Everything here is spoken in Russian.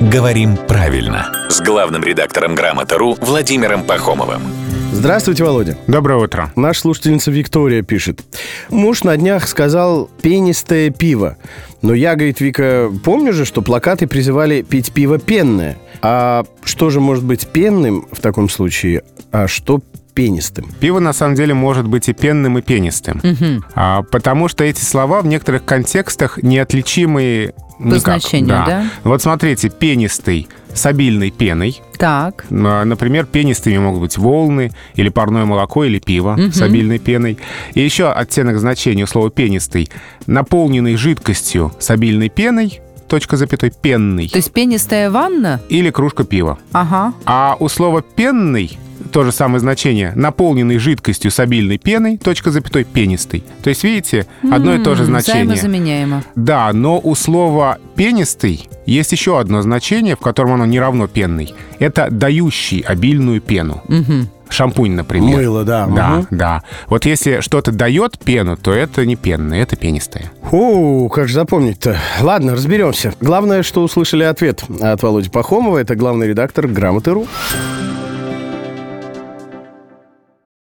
«Говорим правильно» с главным редактором «Грамоты.ру» Владимиром Пахомовым. Здравствуйте, Володя. Доброе утро. Наша слушательница Виктория пишет. Муж на днях сказал «пенистое пиво». Но я, говорит Вика, помню же, что плакаты призывали пить пиво пенное. А что же может быть пенным в таком случае, а что пенистым? Пиво на самом деле может быть и пенным, и пенистым. А, потому что эти слова в некоторых контекстах неотличимые По никак. значению, да? Вот смотрите, пенистый с обильной пеной. Так. А, Например, пенистыми могут быть волны, или парное молоко, или пиво с обильной пеной. И еще оттенок значения у слова «пенистый» — наполненный жидкостью с обильной пеной, точка запятой, пенный, То есть пенистая ванна? или кружка пива. Ага. А у слова «пенный» то же самое значение. Наполненный жидкостью с обильной пеной, точка запятой, пенистый. То есть, видите, одно и то же значение. Взаимозаменяемо. Да, но у слова «пенистый» есть еще одно значение, в котором оно не равно пенный. Это «дающий обильную пену». Шампунь, например. Мыло, да. Да, Мгм. да. Вот если что-то дает пену, то это не пенное, это пенистое. О, как же запомнить-то? Ладно, разберемся. Главное, что услышали ответ от Володи Пахомова. Это главный редактор «Грамоты.ру».